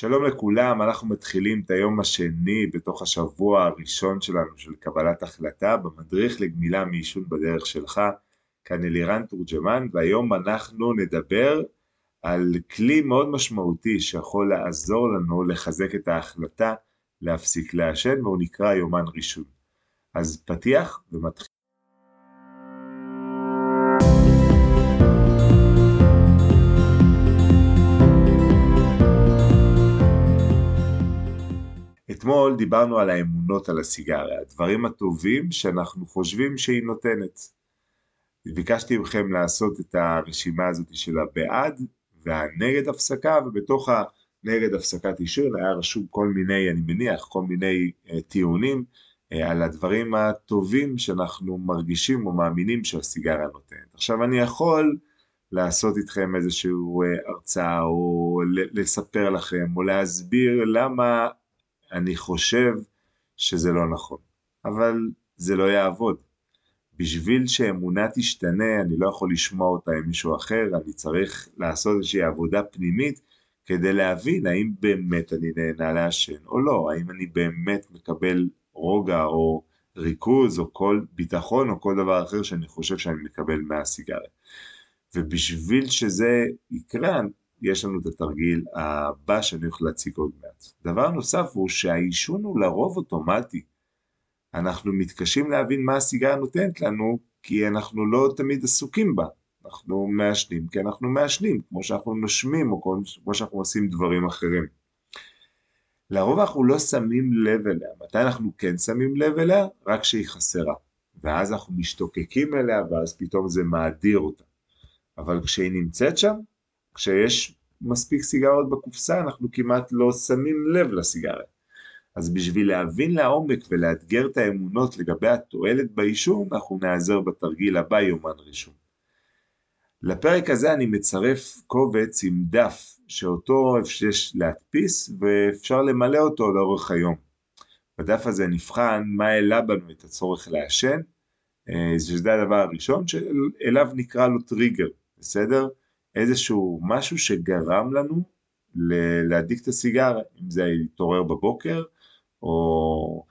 שלום לכולם, אנחנו מתחילים את היום השני בתוך השבוע הראשון שלנו של קבלת החלטה במדריך לגמילה מעישון בדרך שלך, כאן אלירן תורג'מן, והיום אנחנו נדבר על כלי מאוד משמעותי שיכול לעזור לנו לחזק את ההחלטה להפסיק לעשן, והוא נקרא יומן רישון. אז פתיח ומתחיל. אתמול דיברנו על האמונות על הסיגריה, הדברים הטובים שאנחנו חושבים שהיא נותנת. ביקשתי מכם לעשות את הרשימה הזאת של הבעד והנגד הפסקה, ובתוך הנגד הפסקת עישון היה רשום כל מיני, אני מניח, כל מיני uh, טיעונים uh, על הדברים הטובים שאנחנו מרגישים או מאמינים שהסיגריה נותנת. עכשיו אני יכול לעשות איתכם איזושהי uh, הרצאה או לספר לכם או להסביר למה אני חושב שזה לא נכון, אבל זה לא יעבוד. בשביל שאמונה תשתנה, אני לא יכול לשמוע אותה עם מישהו אחר, אני צריך לעשות איזושהי עבודה פנימית כדי להבין האם באמת אני נהנה לעשן או לא, האם אני באמת מקבל רוגע או ריכוז או כל ביטחון או כל דבר אחר שאני חושב שאני מקבל מהסיגריה. ובשביל שזה יקרה, יש לנו את התרגיל הבא שאני הולך להציג עוד מעט. דבר נוסף הוא שהעישון הוא לרוב אוטומטי. אנחנו מתקשים להבין מה הסיגריה נותנת לנו, כי אנחנו לא תמיד עסוקים בה. אנחנו מעשנים כי אנחנו מעשנים, כמו שאנחנו נושמים או כמו שאנחנו עושים דברים אחרים. לרוב אנחנו לא שמים לב אליה. מתי אנחנו כן שמים לב אליה? רק כשהיא חסרה. ואז אנחנו משתוקקים אליה ואז פתאום זה מאדיר אותה. אבל כשהיא נמצאת שם, כשיש מספיק סיגרות בקופסה אנחנו כמעט לא שמים לב לסיגריה. אז בשביל להבין לעומק ולאתגר את האמונות לגבי התועלת בעישון, אנחנו נעזר בתרגיל הבא יומן רישום. לפרק הזה אני מצרף קובץ עם דף שאותו יש להדפיס ואפשר למלא אותו לאורך היום. בדף הזה נבחן מה העלה בנו את הצורך לעשן, אה, שזה הדבר הראשון שאליו נקרא לו טריגר, בסדר? איזשהו משהו שגרם לנו להדליק את הסיגריה, אם זה להתעורר בבוקר, או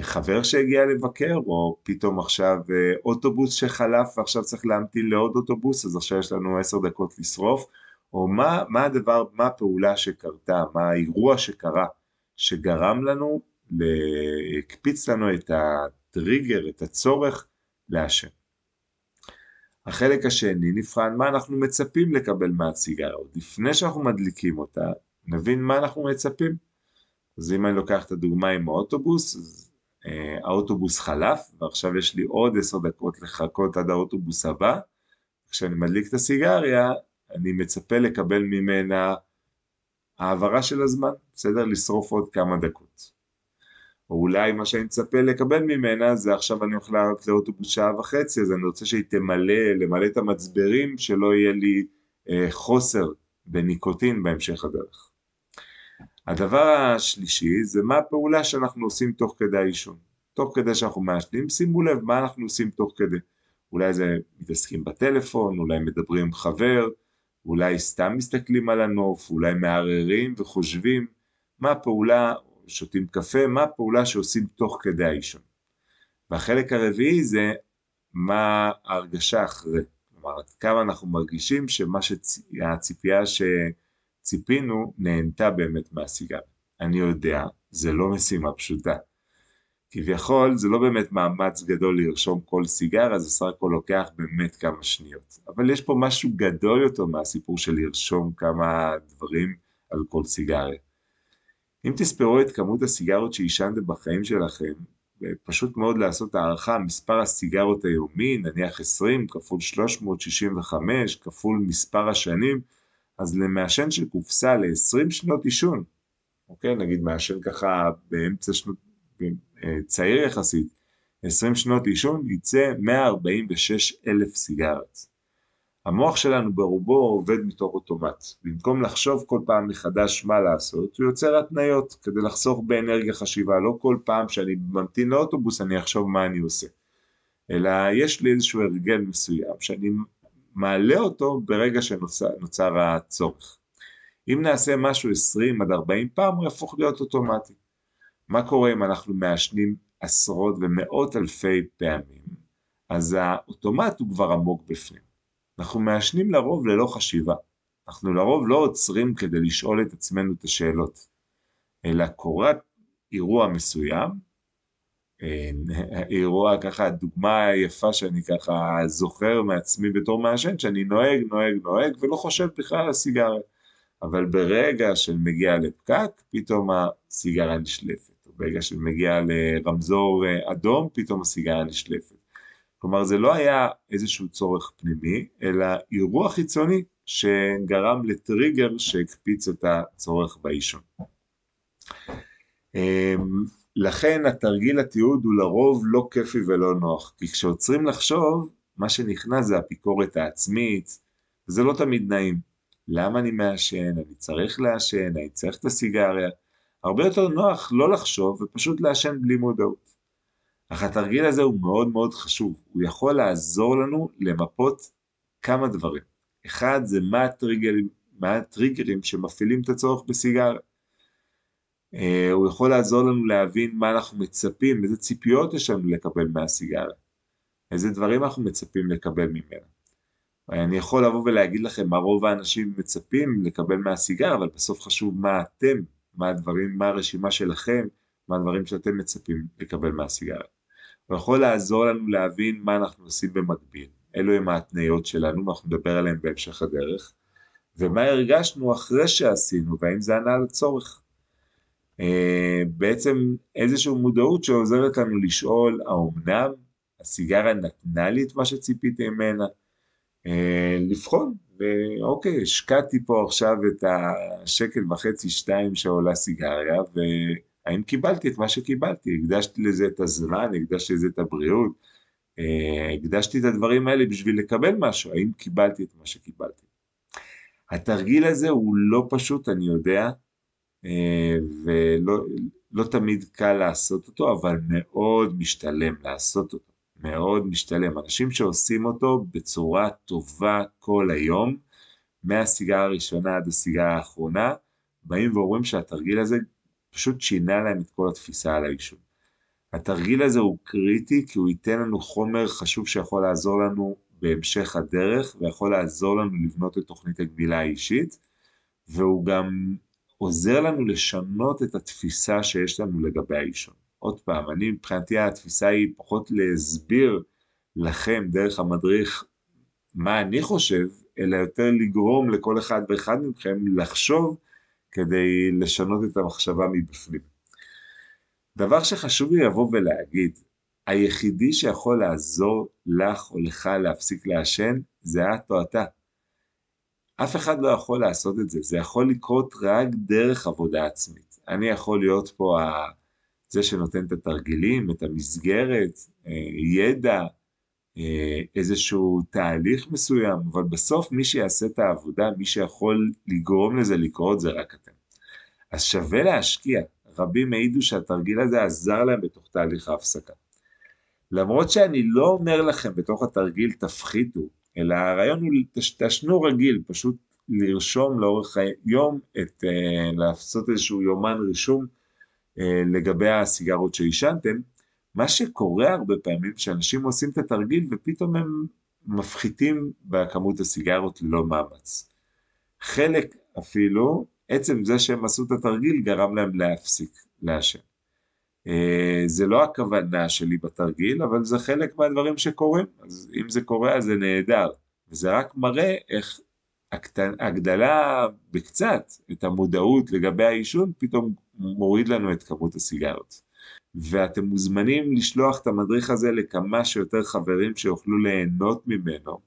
חבר שהגיע לבקר, או פתאום עכשיו אה, אוטובוס שחלף ועכשיו צריך להמתין לעוד אוטובוס, אז עכשיו יש לנו עשר דקות לשרוף, או מה, מה הדבר, מה הפעולה שקרתה, מה האירוע שקרה, שגרם לנו, הקפיץ לנו את הטריגר, את הצורך לעשן. החלק השני נבחן מה אנחנו מצפים לקבל מהסיגריה, עוד לפני שאנחנו מדליקים אותה, נבין מה אנחנו מצפים. אז אם אני לוקח את הדוגמה עם האוטובוס, אז אה, האוטובוס חלף, ועכשיו יש לי עוד עשר דקות לחכות עד האוטובוס הבא, כשאני מדליק את הסיגריה, אני מצפה לקבל ממנה העברה של הזמן, בסדר? לשרוף עוד כמה דקות. או אולי מה שאני מצפה לקבל ממנה זה עכשיו אני הולך לעלות לאוטובוס שעה וחצי אז אני רוצה שהיא תמלא, למלא את המצברים שלא יהיה לי אה, חוסר בניקוטין בהמשך הדרך. הדבר השלישי זה מה הפעולה שאנחנו עושים תוך כדי העישון. תוך כדי שאנחנו מעשנים, שימו לב מה אנחנו עושים תוך כדי. אולי זה מתעסקים בטלפון, אולי מדברים עם חבר, אולי סתם מסתכלים על הנוף, אולי מערערים וחושבים מה הפעולה שותים קפה, מה הפעולה שעושים תוך כדי העישון. והחלק הרביעי זה מה ההרגשה אחרי, כלומר עד כמה אנחנו מרגישים שהציפייה שציפינו נהנתה באמת מהסיגר. אני יודע, זה לא משימה פשוטה. כביכול זה לא באמת מאמץ גדול לרשום כל סיגריה, זה סך הכל לוקח באמת כמה שניות. אבל יש פה משהו גדול יותר מהסיפור של לרשום כמה דברים על כל סיגריה. אם תספרו את כמות הסיגרות שעישנתם בחיים שלכם, פשוט מאוד לעשות הערכה, מספר הסיגרות היומי, נניח 20 כפול 365 כפול מספר השנים, אז למעשן של קופסה ל-20 שנות עישון, אוקיי? נגיד מעשן ככה באמצע שנות, צעיר יחסית, 20 שנות עישון, יצא 146 אלף סיגרת. המוח שלנו ברובו עובד מתוך אוטומט. במקום לחשוב כל פעם מחדש מה לעשות, הוא יוצר התניות כדי לחסוך באנרגיה חשיבה. לא כל פעם שאני ממתין לאוטובוס אני אחשוב מה אני עושה. אלא יש לי איזשהו הרגל מסוים שאני מעלה אותו ברגע שנוצר הצורך. אם נעשה משהו 20 עד 40 פעם, הוא יהפוך להיות אוטומטי. מה קורה אם אנחנו מעשנים עשרות ומאות אלפי פעמים? אז האוטומט הוא כבר עמוק בפנים. אנחנו מעשנים לרוב ללא חשיבה. אנחנו לרוב לא עוצרים כדי לשאול את עצמנו את השאלות, אלא קורה אירוע מסוים, אה, אירוע ככה, דוגמה יפה שאני ככה זוכר מעצמי בתור מעשן, שאני נוהג, נוהג, נוהג, ולא חושב בכלל על סיגריה. אבל ברגע שמגיע לפקק, פתאום הסיגריה נשלפת. ברגע שמגיע לרמזור אה, אדום, פתאום הסיגריה נשלפת. כלומר, זה לא היה איזשהו צורך פנימי, אלא אירוע חיצוני שגרם לטריגר שהקפיץ את הצורך בעישון. אמ, לכן התרגיל התיעוד הוא לרוב לא כיפי ולא נוח, כי כשעוצרים לחשוב, מה שנכנס זה הביקורת העצמית, וזה לא תמיד נעים. למה אני מעשן? אני צריך לעשן? אני צריך את הסיגריה? הרבה יותר נוח לא לחשוב ופשוט לעשן בלי מודעות. אך התרגיל הזה הוא מאוד מאוד חשוב, הוא יכול לעזור לנו למפות כמה דברים. אחד זה מה הטריגרים, מה הטריגרים שמפעילים את הצורך בסיגריה. Uh, הוא יכול לעזור לנו להבין מה אנחנו מצפים, איזה ציפיות יש לנו לקבל מהסיגריה, איזה דברים אנחנו מצפים לקבל ממנה. אני יכול לבוא ולהגיד לכם מה רוב האנשים מצפים לקבל מהסיגריה, אבל בסוף חשוב מה אתם, מה הדברים, מה הרשימה שלכם, מה הדברים שאתם מצפים לקבל מהסיגריה. הוא יכול לעזור לנו להבין מה אנחנו עושים במקביל, אלו הם ההתניות שלנו, ואנחנו נדבר עליהם בהמשך הדרך, ומה הרגשנו אחרי שעשינו, והאם זה ענה לצורך. אה, בעצם איזושהי מודעות שעוזרת לנו לשאול, האומנם הסיגריה נתנה לי את מה שציפיתי ממנה? אה, לבחון, ואוקיי, השקעתי פה עכשיו את השקל וחצי, שתיים שעולה סיגריה, והאם קיבלתי את מה שקיבלתי? הקדשתי לזה את הזמן, הקדשתי לזה את הבריאות, אה, הקדשתי את הדברים האלה בשביל לקבל משהו, האם קיבלתי את מה שקיבלתי? התרגיל הזה הוא לא פשוט, אני יודע, אה, ולא לא תמיד קל לעשות אותו, אבל מאוד משתלם לעשות אותו, מאוד משתלם. אנשים שעושים אותו בצורה טובה כל היום, מהסיגרה הראשונה עד הסיגרה האחרונה, באים ואומרים שהתרגיל הזה פשוט שינה להם את כל התפיסה על העישון. התרגיל הזה הוא קריטי כי הוא ייתן לנו חומר חשוב שיכול לעזור לנו בהמשך הדרך ויכול לעזור לנו לבנות את תוכנית הגמילה האישית והוא גם עוזר לנו לשנות את התפיסה שיש לנו לגבי העישון. עוד פעם, אני מבחינתי התפיסה היא פחות להסביר לכם דרך המדריך מה אני חושב, אלא יותר לגרום לכל אחד ואחד מכם לחשוב כדי לשנות את המחשבה מבפנים. דבר שחשוב לי לבוא ולהגיד, היחידי שיכול לעזור לך או לך להפסיק לעשן זה את או אתה. אף אחד לא יכול לעשות את זה, זה יכול לקרות רק דרך עבודה עצמית. אני יכול להיות פה זה שנותן את התרגילים, את המסגרת, אה, ידע, איזשהו תהליך מסוים, אבל בסוף מי שיעשה את העבודה, מי שיכול לגרום לזה לקרות זה רק אתם. אז שווה להשקיע, רבים העידו שהתרגיל הזה עזר להם בתוך תהליך ההפסקה. למרות שאני לא אומר לכם בתוך התרגיל תפחיתו, אלא הרעיון הוא תשנו רגיל, פשוט לרשום לאורך היום, את, uh, לעשות איזשהו יומן רישום uh, לגבי הסיגרות שעישנתם. מה שקורה הרבה פעמים, שאנשים עושים את התרגיל ופתאום הם מפחיתים בכמות הסיגרות ללא מאמץ. חלק אפילו עצם זה שהם עשו את התרגיל גרם להם להפסיק לעשן. אה, זה לא הכוונה שלי בתרגיל, אבל זה חלק מהדברים שקורים, אז אם זה קורה אז זה נהדר, וזה רק מראה איך הגדלה בקצת את המודעות לגבי העישון פתאום מוריד לנו את כמות הסיגרות. ואתם מוזמנים לשלוח את המדריך הזה לכמה שיותר חברים שיוכלו ליהנות ממנו,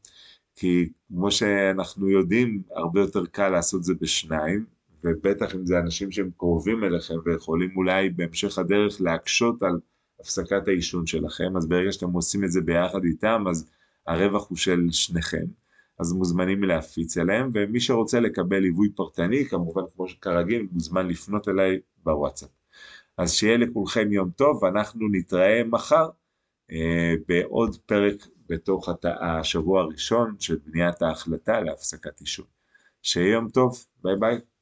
כי כמו שאנחנו יודעים, הרבה יותר קל לעשות זה בשניים, ובטח אם זה אנשים שהם קרובים אליכם ויכולים אולי בהמשך הדרך להקשות על הפסקת העישון שלכם, אז ברגע שאתם עושים את זה ביחד איתם, אז הרווח הוא של שניכם. אז מוזמנים להפיץ אליהם, ומי שרוצה לקבל ליווי פרטני, כמובן כמו שכרגיל, מוזמן לפנות אליי בוואטסאפ. אז שיהיה לכולכם יום טוב, ואנחנו נתראה מחר אה, בעוד פרק בתוך השבוע הראשון של בניית ההחלטה להפסקת עישון. שיהיה יום טוב, ביי ביי.